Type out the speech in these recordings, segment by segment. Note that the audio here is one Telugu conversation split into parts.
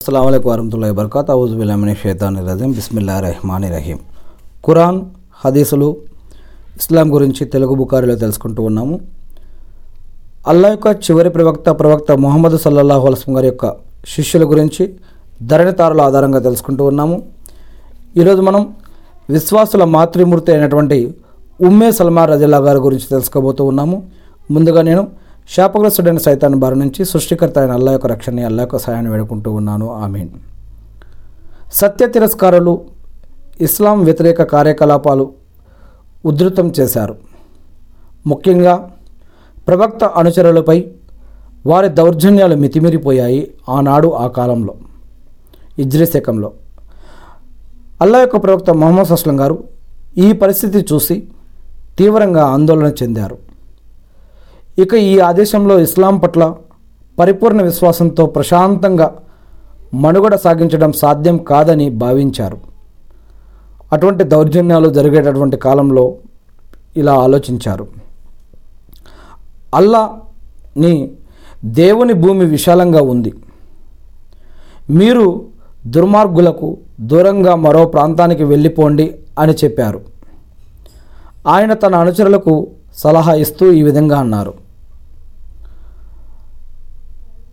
అస్సలం వరహతుల్లా వబర్కాత్ అవుజుబుల్లామిని షేతాని రజీం బిస్మిల్లా రెహమాని రహీం ఖురాన్ హదీసులు ఇస్లాం గురించి తెలుగు బుకారిలో తెలుసుకుంటూ ఉన్నాము. అల్లా యొక్క చివరి ప్రవక్త ప్రవక్త మొహమ్మద్ సల్లల్లాహు అలస్లం గారి యొక్క శిష్యుల గురించి ధరణితారుల ఆధారంగా తెలుసుకుంటూ ఉన్నాము. ఈరోజు మనం విశ్వాసుల మాతృమూర్తి అయినటువంటి ఉమ్మే సల్మా రజల్లా గారి గురించి తెలుసుకోబోతూ ఉన్నాము. ముందుగా నేను శాపగ్రస్తుడైన సైతాన్ బారి నుంచి సృష్టికర్త అయిన అల్లా యొక్క రక్షణని అల్లా యొక్క సహాయాన్ని వేడుకుంటూ ఉన్నాను. ఆమీన్. సత్య తిరస్కారులు ఇస్లాం వ్యతిరేక కార్యకలాపాలు ఉధృతం చేశారు. ముఖ్యంగా ప్రవక్త అనుచరులపై వారి దౌర్జన్యాలు మితిమిరిపోయాయి ఆనాడు ఆ కాలంలో ఇజ్రీ శకంలో. అల్లా యొక్క ప్రవక్త మొహమ్మద్ అస్లం గారు ఈ పరిస్థితి చూసి తీవ్రంగా ఆందోళన చెందారు. ఇక ఈ ఆదేశంలో ఇస్లాం పట్ల పరిపూర్ణ విశ్వాసంతో ప్రశాంతంగా మనుగడ సాగించడం సాధ్యం కాదని భావించారు. అటువంటి దౌర్జన్యాలు జరిగేటటువంటి కాలంలో ఇలా ఆలోచించారు. అల్లాని దేవుని భూమి విశాలంగా ఉంది. మీరు దుర్మార్గులకు దూరంగా మరో ప్రాంతానికి వెళ్ళిపోండి అని చెప్పారు. ఆయన తన అనుచరులకు సలహా ఇస్తూ ఈ విధంగా అన్నారు.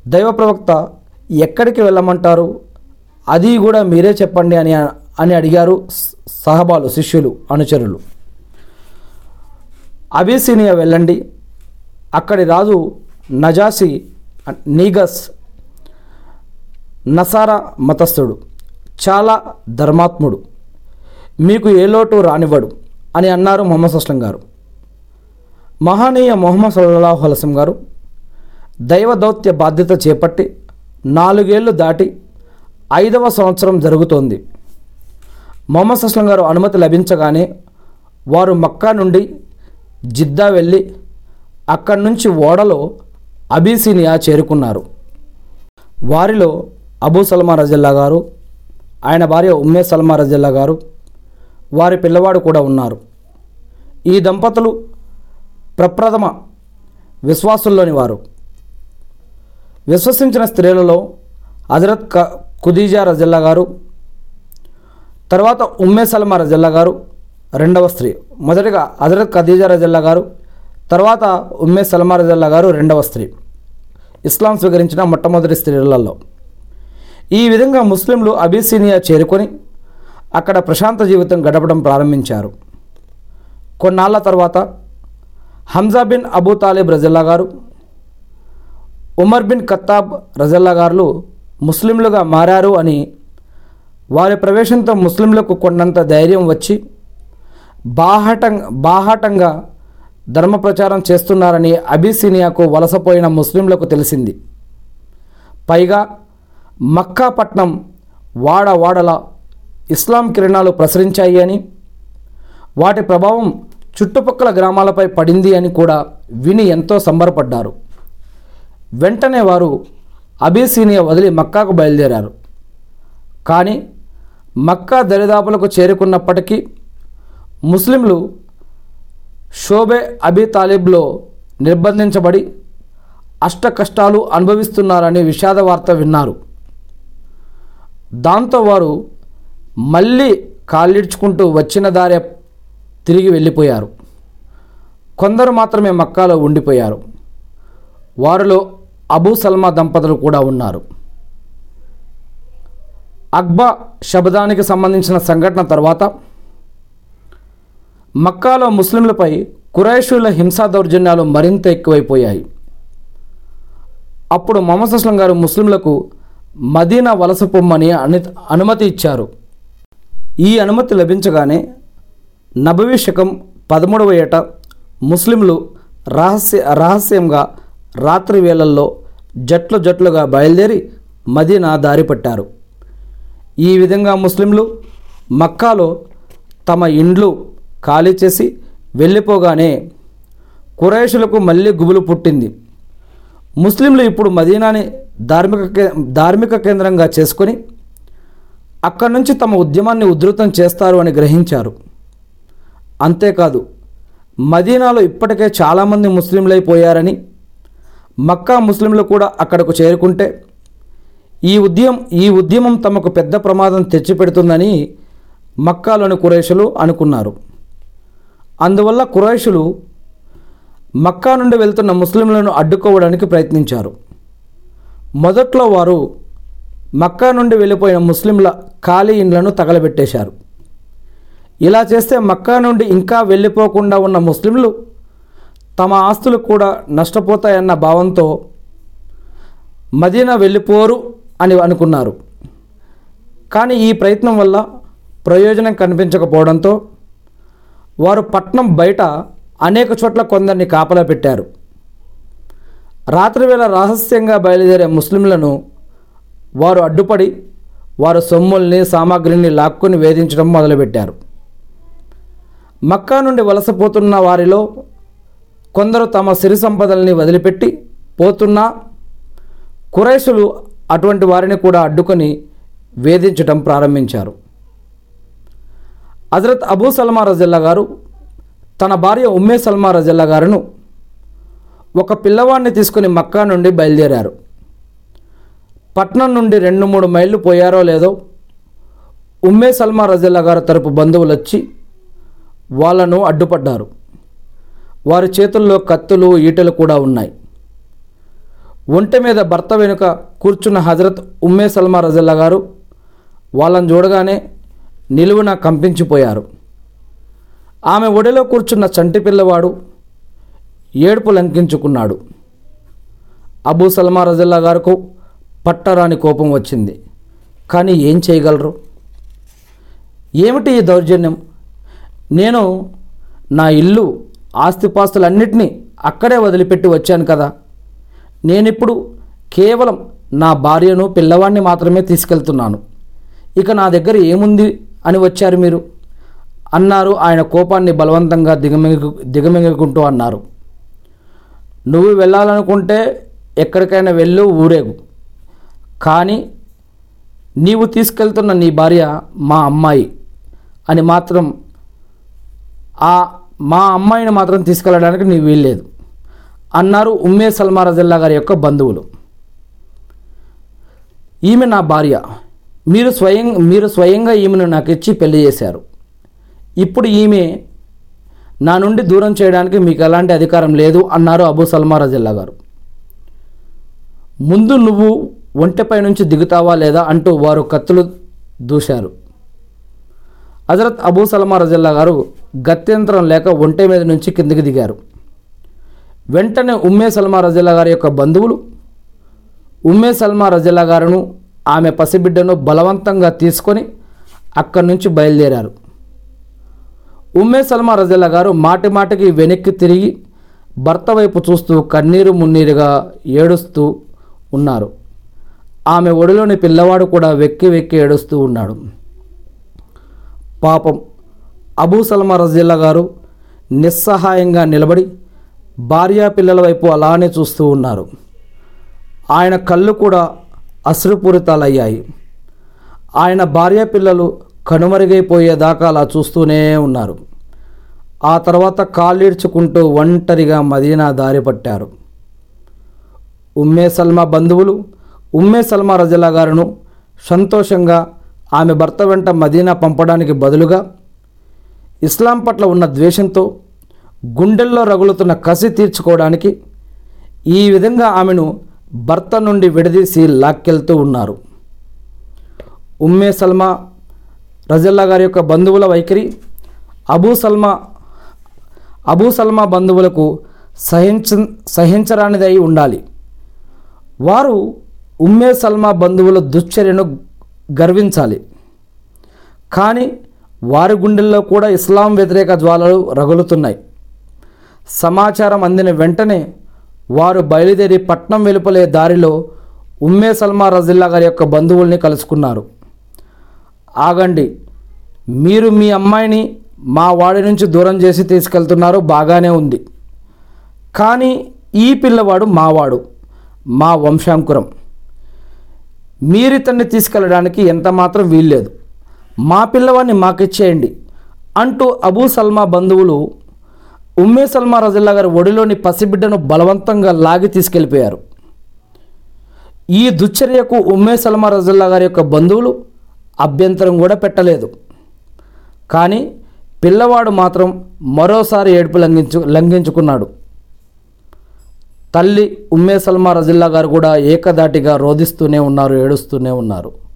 దైవ ప్రవక్త ఎక్కడికి వెళ్ళమంటారు? అది కూడా మీరే చెప్పండి అని అని అడిగారు సహబాలు శిష్యులు అనుచరులు. అబీసినియా వెళ్ళండి. అక్కడి రాజు నజాసి నీగస్ నసారా మతస్థుడు చాలా ధర్మాత్ముడు. మీకు ఏ లోటు రానివ్వడు అని అన్నారు మొహమ్మద్ అస్లం గారు. మహానీయ మొహమ్మద్ సల్లాహు అలసం గారు దైవ దౌత్య బాధ్యత చేపట్టి నాలుగేళ్ళు దాటి ఐదవ సంవత్సరం జరుగుతోంది. మొహమ్మద్ అస్లం గారు అనుమతి లభించగానే వారు మక్కా నుండి జిద్దా వెళ్ళి అక్కడి నుంచి ఓడలో అబీసినియా చేరుకున్నారు. వారిలో అబూ సల్మా రజల్లా గారు ఆయన భార్య ఉమ్మే సల్మా రజల్లా గారు వారి పిల్లవాడు కూడా ఉన్నారు. ఈ దంపతులు ప్రప్రథమ విశ్వాసుల్లోని వారు. విశ్వసించిన స్త్రీలలో హజరత్ క ఖుదీజా రజల్లా గారు తర్వాత ఉమ్మే సల్మా రజల్లా గారు రెండవ స్త్రీ. మొదటిగా హజరత్ ఖదీజా రజల్లా గారు తర్వాత ఉమ్మే సల్మా రజల్లా గారు రెండవ స్త్రీ. ఇస్లాం స్వీకరించిన మొట్టమొదటి స్త్రీలలో. ఈ విధంగా ముస్లింలు అబీసినియా చేరుకొని అక్కడ ప్రశాంత జీవితం గడపడం ప్రారంభించారు. కొన్నాళ్ళ తర్వాత హంజా బిన్ అబూ తాలిబ్ రజల్లా గారు ఉమర్ బిన్ ఖత్తాబ్ రజల్లా గారు ముస్లింలుగా మారారు అని వారి ప్రవేశంతో ముస్లింలకు కొన్నంత ధైర్యం వచ్చి బాహటం బాహాటంగా ధర్మ ప్రచారం చేస్తున్నారని అబిసినియాకు వలసపోయిన ముస్లింలకు తెలిసింది. పైగా మక్కాపట్నం వాడ వాడల ఇస్లాం కిరణాలు ప్రసరించాయి అని వాటి ప్రభావం చుట్టుపక్కల గ్రామాలపై పడింది అని కూడా విని ఎంతో సంబరపడ్డారు. వెంటనే వారు అబీసీనియా వదిలి మక్కాకు బయలుదేరారు. కానీ మక్కా దరిదాపులకు చేరుకున్నప్పటికీ ముస్లింలు షోబే అబీ తాలిబ్లో నిర్బంధించబడి అష్ట కష్టాలు అనుభవిస్తున్నారని విషాద వార్త విన్నారు. దాంతో వారు మళ్ళీ కాళ్ళిడ్చుకుంటూ వచ్చిన దారి తిరిగి వెళ్ళిపోయారు. కొందరు మాత్రమే మక్కాలో ఉండిపోయారు. వారిలో అబూ సల్మా దంపతులు కూడా ఉన్నారు. అక్బా శబదానికి సంబంధించిన సంఘటన తర్వాత మక్కాలో ముస్లింలపై కురైషుల హింసా దౌర్జన్యాలు మరింత ఎక్కువైపోయాయి. అప్పుడు మొహమ్మద్ అస్లం గారు ముస్లింలకు మదీనా వలస పొమ్మని అను అనుమతి ఇచ్చారు. ఈ అనుమతి లభించగానే నబవి శకం పదమూడవ ఏట ముస్లింలు రహస్య రహస్యంగా రాత్రి వేళల్లో జట్లు జట్లుగా బయలుదేరి మదీనా దారి పట్టారు. ఈ విధంగా ముస్లింలు మక్కాలో తమ ఇండ్లు ఖాళీ చేసి వెళ్ళిపోగానే కురేషులకు మళ్ళీ గుబులు పుట్టింది. ముస్లింలు ఇప్పుడు మదీనాని ధార్మిక కే ధార్మిక కేంద్రంగా చేసుకొని అక్కడి నుంచి తమ ఉద్యమాన్ని ఉధృతం చేస్తారు అని గ్రహించారు. అంతేకాదు మదీనాలో ఇప్పటికే చాలామంది ముస్లింలైపోయారని మక్కా ముస్లింలు కూడా అక్కడకు చేరుకుంటే ఈ ఉద్యమం ఈ ఉద్యమం తమకు పెద్ద ప్రమాదం తెచ్చిపెడుతుందని మక్కాలోని కురైషులు అనుకున్నారు. అందువల్ల కురైషులు మక్కా నుండి వెళ్తున్న ముస్లింలను అడ్డుకోవడానికి ప్రయత్నించారు. మొదట్లో వారు మక్కా నుండి వెళ్ళిపోయిన ముస్లింల ఖాళీ ఇండ్లను తగలబెట్టేశారు. ఇలా చేస్తే మక్కా నుండి ఇంకా వెళ్ళిపోకుండా ఉన్న ముస్లింలు తమ ఆస్తులు కూడా నష్టపోతాయన్న భావంతో మదీనా వెళ్ళిపోరు అని అనుకున్నారు. కానీ ఈ ప్రయత్నం వల్ల ప్రయోజనం కనిపించకపోవడంతో వారు పట్నం బయట అనేక చోట్ల కొందరిని కాపలా పెట్టారు. రాత్రివేళ రహస్యంగా బయలుదేరే ముస్లింలను వారు అడ్డుపడి వారు సొమ్ముల్ని సామాగ్రిని లాక్కొని వేధించడం మొదలుపెట్టారు. మక్కా నుండి వలసపోతున్న వారిలో కొందరు తమ సిరి సంపదల్ని వదిలిపెట్టి పోతున్నా కురైషులు అటువంటి వారిని కూడా అడ్డుకొని వేధించటం ప్రారంభించారు. హజరత్ అబూ సల్మా రజల్లా గారు తన భార్య ఉమ్మే సల్మా రజల్లా గారును ఒక పిల్లవాడిని తీసుకుని మక్కా నుండి బయలుదేరారు. పట్నం నుండి రెండు మూడు మైళ్ళు పోయారో లేదో ఉమ్మే సల్మా రజల్లా గారు తరపు బంధువులు వచ్చి వాళ్ళను అడ్డుపడ్డారు. వారి చేతుల్లో కత్తులు ఈటలు కూడా ఉన్నాయి. ఒంటె మీద భర్త వెనుక కూర్చున్న హజరత్ ఉమ్మే సల్మా రజల్లా గారు వాళ్ళని చూడగానే నిలువున కంపించిపోయారు. ఆమె ఒడిలో కూర్చున్న చంటి పిల్లవాడు ఏడుపు లంకించుకున్నాడు. అబూ సల్మా రజల్లా గారుకు పట్టరాని కోపం వచ్చింది. కానీ ఏం చేయగలరు? ఏమిటి ఈ దౌర్జన్యం? నేను నా ఇల్లు ఆస్తిపాస్తులన్నిటినీ అక్కడే వదిలిపెట్టి వచ్చాను కదా. నేనిప్పుడు కేవలం నా భార్యను పిల్లవాడిని మాత్రమే తీసుకెళ్తున్నాను. ఇక నా దగ్గర ఏముంది అని వచ్చారు మీరు? అన్నారు ఆయన కోపాన్ని బలవంతంగా దిగమింగు దిగమింగుకుంటూ అన్నారు. నువ్వు వెళ్ళాలనుకుంటే ఎక్కడికైనా వెళ్ళు ఊరేగు. కానీ నీవు తీసుకెళ్తున్న నీ భార్య మా అమ్మాయి అని మాత్రం ఆ మా అమ్మాయిని మాత్రం తీసుకెళ్ళడానికి నీ వీల్లేదు అన్నారు ఉమ్మే సల్మా రజల్లా గారి యొక్క బంధువులు. ఈమె నా భార్య. మీరు స్వయం మీరు స్వయంగా ఈమెను నాకు ఇచ్చి పెళ్ళి చేశారు. ఇప్పుడు ఈమె నా నుండి దూరం చేయడానికి మీకు ఎలాంటి అధికారం లేదు అన్నారు అబూ సల్మా రజిల్లా గారు. ముందు నువ్వు ఒంటెపై నుంచి దిగుతావా లేదా అంటూ వారు కత్తులు దూశారు. హజరత్ అబూ సల్మా రజిల్లా గారు గత్యంతరం లేక ఒంటె మీద నుంచి కిందికి దిగారు. వెంటనే ఉమ్మే సల్మా రజల్లా గారి యొక్క బంధువులు ఉమ్మే సల్మా రజల్లా గారును ఆమె పసిబిడ్డను బలవంతంగా తీసుకొని అక్కడి నుంచి బయలుదేరారు. ఉమ్మే సల్మా రజల్లా గారు మాటి మాటికి వెనక్కి తిరిగి భర్త వైపు చూస్తూ కన్నీరు మున్నీరుగా ఏడుస్తూ ఉన్నారు. ఆమె ఒడిలోని పిల్లవాడు కూడా వెక్కి వెక్కి ఏడుస్తూ ఉన్నాడు. పాపం అబూ సల్మా రజిల్లా గారు నిస్సహాయంగా నిలబడి భార్యా పిల్లల వైపు అలానే చూస్తూ ఉన్నారు. ఆయన కళ్ళు కూడా అశ్రుపూరితాలయ్యాయి. ఆయన భార్య పిల్లలు కనుమరుగైపోయేదాకా అలా చూస్తూనే ఉన్నారు. ఆ తర్వాత కాళ్ళీడ్చుకుంటూ ఒంటరిగా మదీనా దారి పట్టారు. ఉమ్మే సల్మా బంధువులు ఉమ్మే సల్మా రజలా గారును సంతోషంగా ఆమె భర్త వెంట మదీనా పంపడానికి బదులుగా ఇస్లాం పట్ల ఉన్న ద్వేషంతో గుండెల్లో రగులుతున్న కసి తీర్చుకోవడానికి ఈ విధంగా ఆమెను భర్త నుండి విడదీసి లాక్కెళ్తూ ఉన్నారు. ఉమ్మే సల్మా రజల్లా గారి యొక్క బంధువుల వైఖరి అబూ సల్మా అబూ సల్మా బంధువులకు సహించ సహించరానిది అయి ఉండాలి. వారు ఉమ్మే సల్మా బంధువుల దుశ్చర్యను గర్వించాలి. కానీ వారి గుండెల్లో కూడా ఇస్లాం వ్యతిరేక జ్వాలలు రగులుతున్నాయి. సమాచారం అందిన వెంటనే వారు బయలుదేరి పట్నం వెలుపలే దారిలో ఉమ్మే సల్మా రజిల్లా గారి యొక్క బంధువుల్ని కలుసుకున్నారు. ఆగండి మీరు మీ అమ్మాయిని మా వాడి నుంచి దూరం చేసి తీసుకెళ్తున్నారు బాగానే ఉంది. కానీ ఈ పిల్లవాడు మావాడు మా వంశాంకురం. మీరితన్ని తీసుకెళ్ళడానికి ఎంత మాత్రం వీల్లేదు. మా పిల్లవాడిని మాకిచ్చేయండి అంటూ అబూ సల్మా బంధువులు ఉమ్మే సల్మా రజల్లా గారి ఒడిలోని పసిబిడ్డను బలవంతంగా లాగి తీసుకెళ్ళిపోయారు. ఈ దుశ్చర్యకు ఉమ్మే సల్మా రజుల్లా గారి యొక్క బంధువులు అభ్యంతరం కూడా పెట్టలేదు. కానీ పిల్లవాడు మాత్రం మరోసారి ఏడుపు లంఘించు లంఘించుకున్నాడు. తల్లి ఉమ్మే సల్మా రజిల్లా గారు కూడా ఏకదాటిగా రోధిస్తూనే ఉన్నారు ఏడుస్తూనే ఉన్నారు.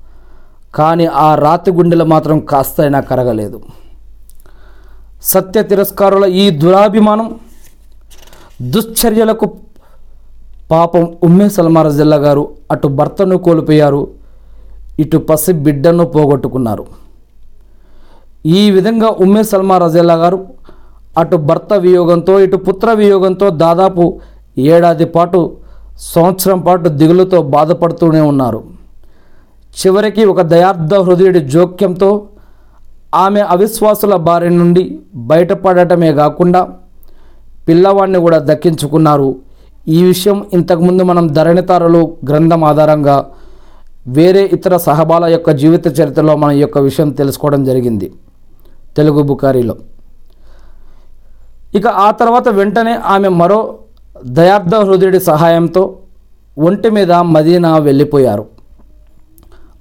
కానీ ఆ రాతి గుండెలు మాత్రం కాస్తైనా కరగలేదు. సత్య తిరస్కారుల ఈ దురాభిమానం దుశ్చర్యలకు పాపం ఉమ్మే సల్మార జిల్లా గారు అటు భర్తను కోల్పోయారు ఇటు పసి బిడ్డను పోగొట్టుకున్నారు. ఈ విధంగా ఉమ్మే సల్మా రజిల్లా గారు అటు భర్త వియోగంతో ఇటు పుత్ర వియోగంతో దాదాపు ఏడాది పాటు సంవత్సరం పాటు దిగులుతో బాధపడుతూనే ఉన్నారు. చివరికి ఒక దయార్థ హృదయుడి జోక్యంతో ఆమె అవిశ్వాసుల బారి నుండి బయటపడటమే కాకుండా పిల్లవాడిని కూడా దక్కించుకున్నారు. ఈ విషయం ఇంతకుముందు మనం ధరణితారులు గ్రంథం ఆధారంగా వేరే ఇతర సహబాల యొక్క జీవిత చరిత్రలో మన యొక్క విషయం తెలుసుకోవడం జరిగింది. తెలుగు బుకారీలో. ఇక ఆ తర్వాత వెంటనే ఆమె మరో దయార్థ హృదయుడి సహాయంతో ఒంటి మీద మదీనా వెళ్ళిపోయారు.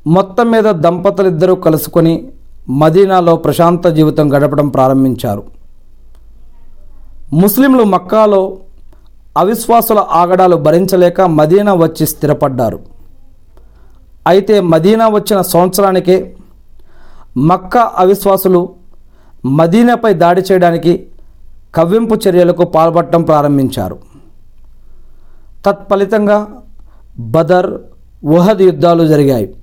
మొత్తం మీద దంపతులిద్దరూ కలుసుకొని మదీనాలో ప్రశాంత జీవితం గడపడం ప్రారంభించారు. ముస్లింలు మక్కాలో అవిశ్వాసుల ఆగడాలు భరించలేక మదీనా వచ్చి స్థిరపడ్డారు. అయితే మదీనా వచ్చిన సంవత్సరానికే మక్కా అవిశ్వాసులు మదీనాపై దాడి చేయడానికి కవ్వింపు చర్యలకు పాల్పడటం ప్రారంభించారు. తత్ఫలితంగా బదర్ ఉహద్ యుద్ధాలు జరిగాయి.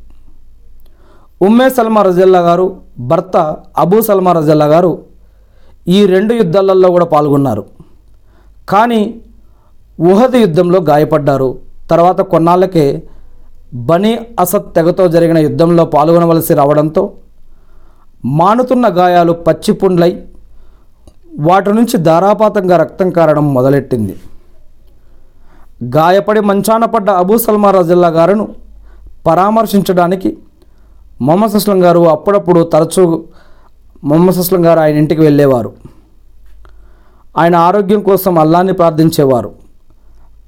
ఉమ్మే సల్మా రజల్లా గారు భర్త అబూ సల్మా రజల్లా గారు ఈ రెండు యుద్ధాలలో కూడా పాల్గొన్నారు. కానీ ఉహద్ యుద్ధంలో గాయపడ్డారు. తర్వాత కొన్నాళ్ళకే బనీ అసద్ తెగతో జరిగిన యుద్ధంలో పాల్గొనవలసి రావడంతో మానుతున్న గాయాలు పచ్చిపుండ్లై వాటి నుంచి ధారాపాతంగా రక్తం కారడం మొదలెట్టింది. గాయపడి మంచాన పడ్డ అబూ సల్మా జిల్లా గారును పరామర్శించడానికి మొహమ్మద్ అస్లం గారు అప్పుడప్పుడు తరచూ మొహమ్మద్ అస్లం గారు ఆయన ఇంటికి వెళ్ళేవారు. ఆయన ఆరోగ్యం కోసం అల్లాన్ని ప్రార్థించేవారు.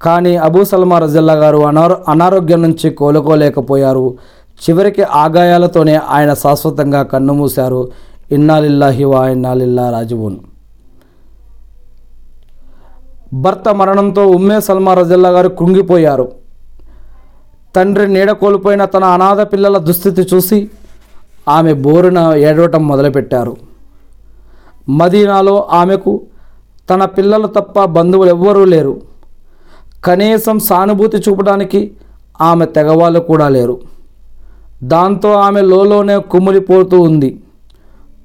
కానీ అబూ సల్మా రజిల్లా గారు అనారో అనారోగ్యం నుంచి కోలుకోలేకపోయారు. చివరికి ఆగాయాలతోనే ఆయన శాశ్వతంగా కన్నుమూశారు ఇన్నాలిల్లాహి వా ఇన్నాలిల్లా రాజువున్. భర్త మరణంతో ఉమ్మే సల్మా రజల్లా గారు కృంగిపోయారు. తండ్రి నీడ కోల్పోయిన తన అనాథ పిల్లల దుస్థితి చూసి ఆమె బోరున ఏడవటం మొదలుపెట్టారు. మదీనాలో ఆమెకు తన పిల్లలు తప్ప బంధువులు ఎవ్వరూ లేరు. కనీసం సానుభూతి చూపడానికి ఆమె తెగవాళ్ళు కూడా లేరు. దాంతో ఆమె లోలోనే కుమిలిపోతూ ఉంది.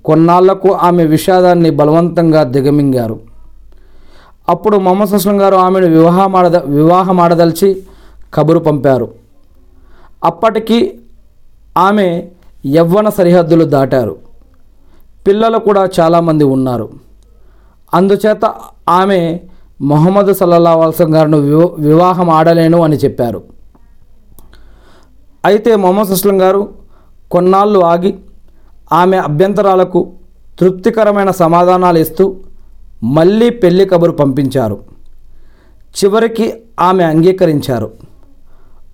కొన్నాళ్ళకు ఆమె విషాదాన్ని బలవంతంగా దిగమింగారు. అప్పుడు మొహమ్మద్ అస్లం గారు ఆమెను వివాహమాడద వివాహమాడదలిచి కబురు పంపారు. అప్పటికి ఆమె యవ్వన సరిహద్దులు దాటారు. పిల్లలు కూడా చాలామంది ఉన్నారు. అందుచేత ఆమె మొహమ్మద్ సల్లల్లా వల్సం గారిను వివాహం ఆడలేను అని చెప్పారు. అయితే మొహమ్మద్ సుస్లం గారు కొన్నాళ్ళు ఆగి ఆమె అభ్యంతరాలకు తృప్తికరమైన సమాధానాలు ఇస్తూ మళ్ళీ పెళ్ళి కబురు పంపించారు. చివరికి ఆమె అంగీకరించారు.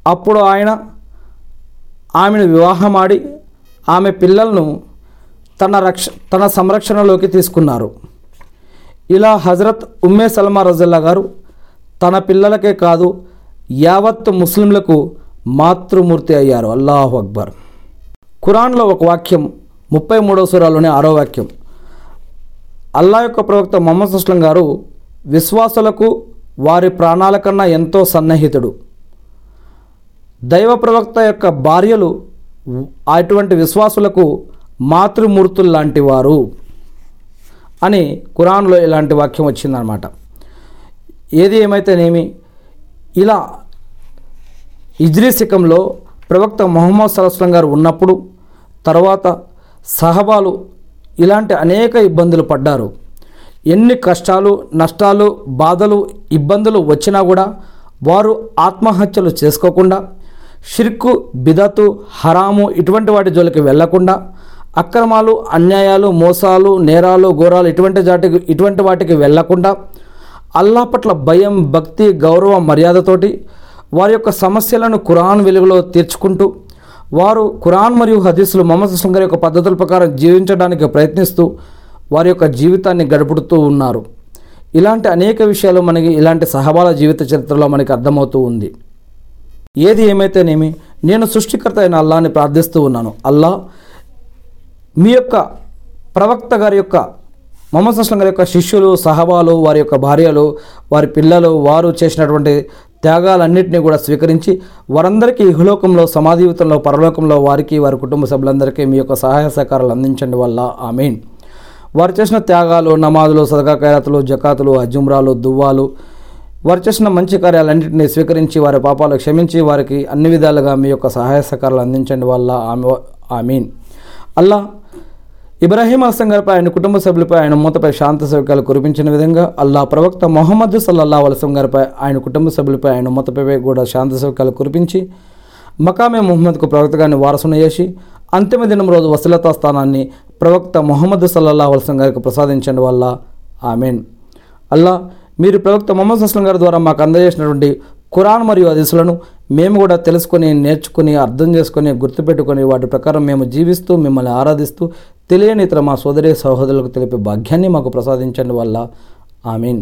అప్పుడు ఆయన ఆమెను వివాహమాడి ఆమె పిల్లలను తన రక్ష తన సంరక్షణలోకి తీసుకున్నారు. ఇలా హజరత్ ఉమ్మే సల్మా రజల్లా గారు తన పిల్లలకే కాదు యావత్ ముస్లింలకు మాతృమూర్తి అయ్యారు. అల్లాహు అక్బర్. ఖురాన్లో ఒక వాక్యం ముప్పై మూడవ సూరాలోని ఆరో వాక్యం. అల్లా యొక్క ప్రవక్త మొహమ్మద్ సుస్లం గారు విశ్వాసులకు వారి ప్రాణాల కన్నా ఎంతో సన్నిహితుడు. దైవ ప్రవక్త యొక్క భార్యలు అటువంటి విశ్వాసులకు మాతృమూర్తులు లాంటి వారు అని ఖురాన్లో ఇలాంటి వాక్యం వచ్చిందనమాట ఏది ఏమైతేనేమి ఇలా ఇజ్రీశకంలో ప్రవక్త మొహమ్మద్ సలస్లం గారు ఉన్నప్పుడు తర్వాత సహబాలు ఇలాంటి అనేక ఇబ్బందులు పడ్డారు. ఎన్ని కష్టాలు నష్టాలు బాధలు ఇబ్బందులు వచ్చినా కూడా వారు ఆత్మహత్యలు చేసుకోకుండా షిర్కు బిదతు హరాము ఇటువంటి వాటి జోలికి వెళ్ళకుండా అక్రమాలు అన్యాయాలు మోసాలు నేరాలు ఘోరాలు ఇటువంటి జాటికి ఇటువంటి వాటికి వెళ్ళకుండా అల్లా పట్ల భయం భక్తి గౌరవ మర్యాదతోటి వారి యొక్క సమస్యలను ఖురాన్ వెలుగులో తీర్చుకుంటూ వారు ఖురాన్ మరియు హదీసులు మొహమ్మద్ అస్లం గారి యొక్క పద్ధతుల ప్రకారం జీవించడానికి ప్రయత్నిస్తూ వారి యొక్క జీవితాన్ని గడుపుతూ ఉన్నారు. ఇలాంటి అనేక విషయాలు మనకి ఇలాంటి సహబాల జీవిత చరిత్రలో మనకి అర్థమవుతూ ఉంది. ఏది ఏమైతేనేమి నేను సృష్టికర్త అయిన అల్లాని ప్రార్థిస్తూ ఉన్నాను. అల్లా మీ యొక్క ప్రవక్త గారి యొక్క మొహమ్మద్ అస్లం గారి యొక్క శిష్యులు సహబాలు వారి యొక్క భార్యలు వారి పిల్లలు వారు చేసినటువంటి త్యాగాలన్నింటినీ కూడా స్వీకరించి వారందరికీ ఇహలోకంలో సమాధివితంలో పరలోకంలో వారికి వారి కుటుంబ సభ్యులందరికీ మీ యొక్క సహాయ సహకారాలు అందించండి. వల్ల ఆమెన్. వారు చేసిన త్యాగాలు నమాజులు సదకా ఖైరాతులు జకాతులు అజుమ్రాలు దువ్వాలు వారు చేసిన మంచి కార్యాలన్నింటినీ స్వీకరించి వారి పాపాలు క్షమించి వారికి అన్ని విధాలుగా మీ యొక్క సహాయ సహకారాలు అందించండి వల్ల ఆమె ఆమీన్. అల్లా ఇబ్రాహీం అస్లం గారిపై ఆయన కుటుంబ సభ్యులపై ఆయన మూతపై శాంత సౌక్యాలు కురిపించిన విధంగా అల్లా ప్రవక్త మొహమ్మద్ సల్లల్లా వలసం గారిపై ఆయన కుటుంబ సభ్యులపై ఆయన మూతపై కూడా శాంత సౌక్యాలు కురిపించి మకామే ముహమ్మద్కు ప్రవక్తగాన్ని వారసును చేసి అంతిమ దినం రోజు వసలతా స్థానాన్ని ప్రవక్త మొహమ్మద్ సల్లల్లా వలసం గారికి ప్రసాదించండి వల్ల ఆమెన్. అల్లా మీరు ప్రవక్త మొహమ్మద్ అస్లం గారి ద్వారా మాకు అందజేసినటువంటి ఖురాన్ మరియు హదీసులను మేము కూడా తెలుసుకొని నేర్చుకుని అర్థం చేసుకొని గుర్తుపెట్టుకొని వాటి ప్రకారం మేము జీవిస్తూ మిమ్మల్ని ఆరాధిస్తూ తెలియని ఇతర మా సోదరి సహోదరులకు తెలిపే భాగ్యాన్ని మాకు ప్రసాదించండి వల్ల. ఆమీన్.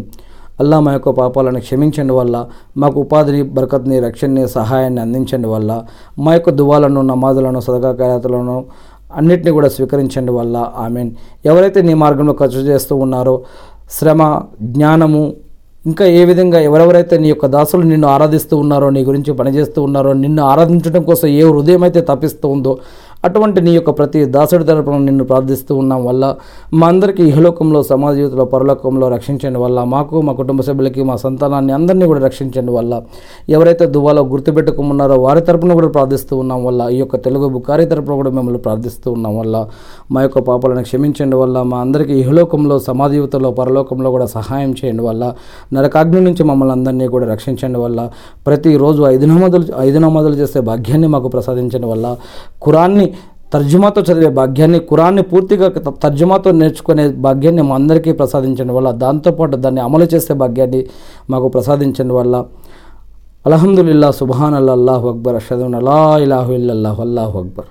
అల్లా మా యొక్క పాపాలను క్షమించండి వల్ల. మాకు ఉపాధిని బరకత్ని రక్షణని సహాయాన్ని అందించండి వల్ల. మా యొక్క దువాలను నమాజులను సదకా కార్యతలను అన్నిటిని కూడా స్వీకరించండి వల్ల. ఆమెన్. ఎవరైతే నీ మార్గంలో ఖర్చు చేస్తూ ఉన్నారో శ్రమ జ్ఞానము ఇంకా ఏ విధంగా ఎవరెవరైతే నీ యొక్క దాసులు నిన్ను ఆరాధిస్తూ ఉన్నారో నీ గురించి పనిచేస్తూ ఉన్నారో నిన్ను ఆరాధించడం కోసం ఏ హృదయం అయితే తప్పిస్తూ ఉందో అటువంటి నీ యొక్క ప్రతి దాసుడి తరపున నిన్ను ప్రార్థిస్తూ ఉన్నాం వల్ల మా అందరికీ ఇహలోకంలో సమాజ జీవితంలో పరలోకంలో రక్షించండి వల్ల మాకు మా కుటుంబ సభ్యులకి మా సంతానాన్ని అందరినీ కూడా రక్షించండి వల్ల. ఎవరైతే దువ్వాలో గుర్తుపెట్టుకున్నారో వారి తరపున కూడా ప్రార్థిస్తూ ఉన్నాం వల్ల. ఈ యొక్క తెలుగు బుకారి తరపున కూడా మిమ్మల్ని ప్రార్థిస్తూ ఉన్నాం వల్ల. మా యొక్క పాపాలను క్షమించండి వల్ల. మా అందరికీ ఇహలోకంలో సమాజ జీవితంలో పరలోకంలో కూడా సహాయం చేయండి వల్ల. నరకాగ్ని నుంచి మమ్మల్ని అందరినీ కూడా రక్షించండి వల్ల. ప్రతిరోజు ఐదు నమోదులు ఐదు నమోదులు చేసే భాగ్యాన్ని మాకు ప్రసాదించండి వల్ల. ఖురాన్ని తర్జుమాతో చదివే భాగ్యాన్ని ఖురాన్ని పూర్తిగా తర్జుమాతో నేర్చుకునే భాగ్యాన్ని మా అందరికీ ప్రసాదించండి వల్ల దాంతోపాటు దాన్ని అమలు చేసే భాగ్యాన్ని మాకు ప్రసాదించండి వల్ల. అలహందుల్లా సుబాన్ అల్లాహు అక్బర్ అషదున్ అలా ఇలాహు ఇల్లల్లాహు అల్లాహు అక్బర్.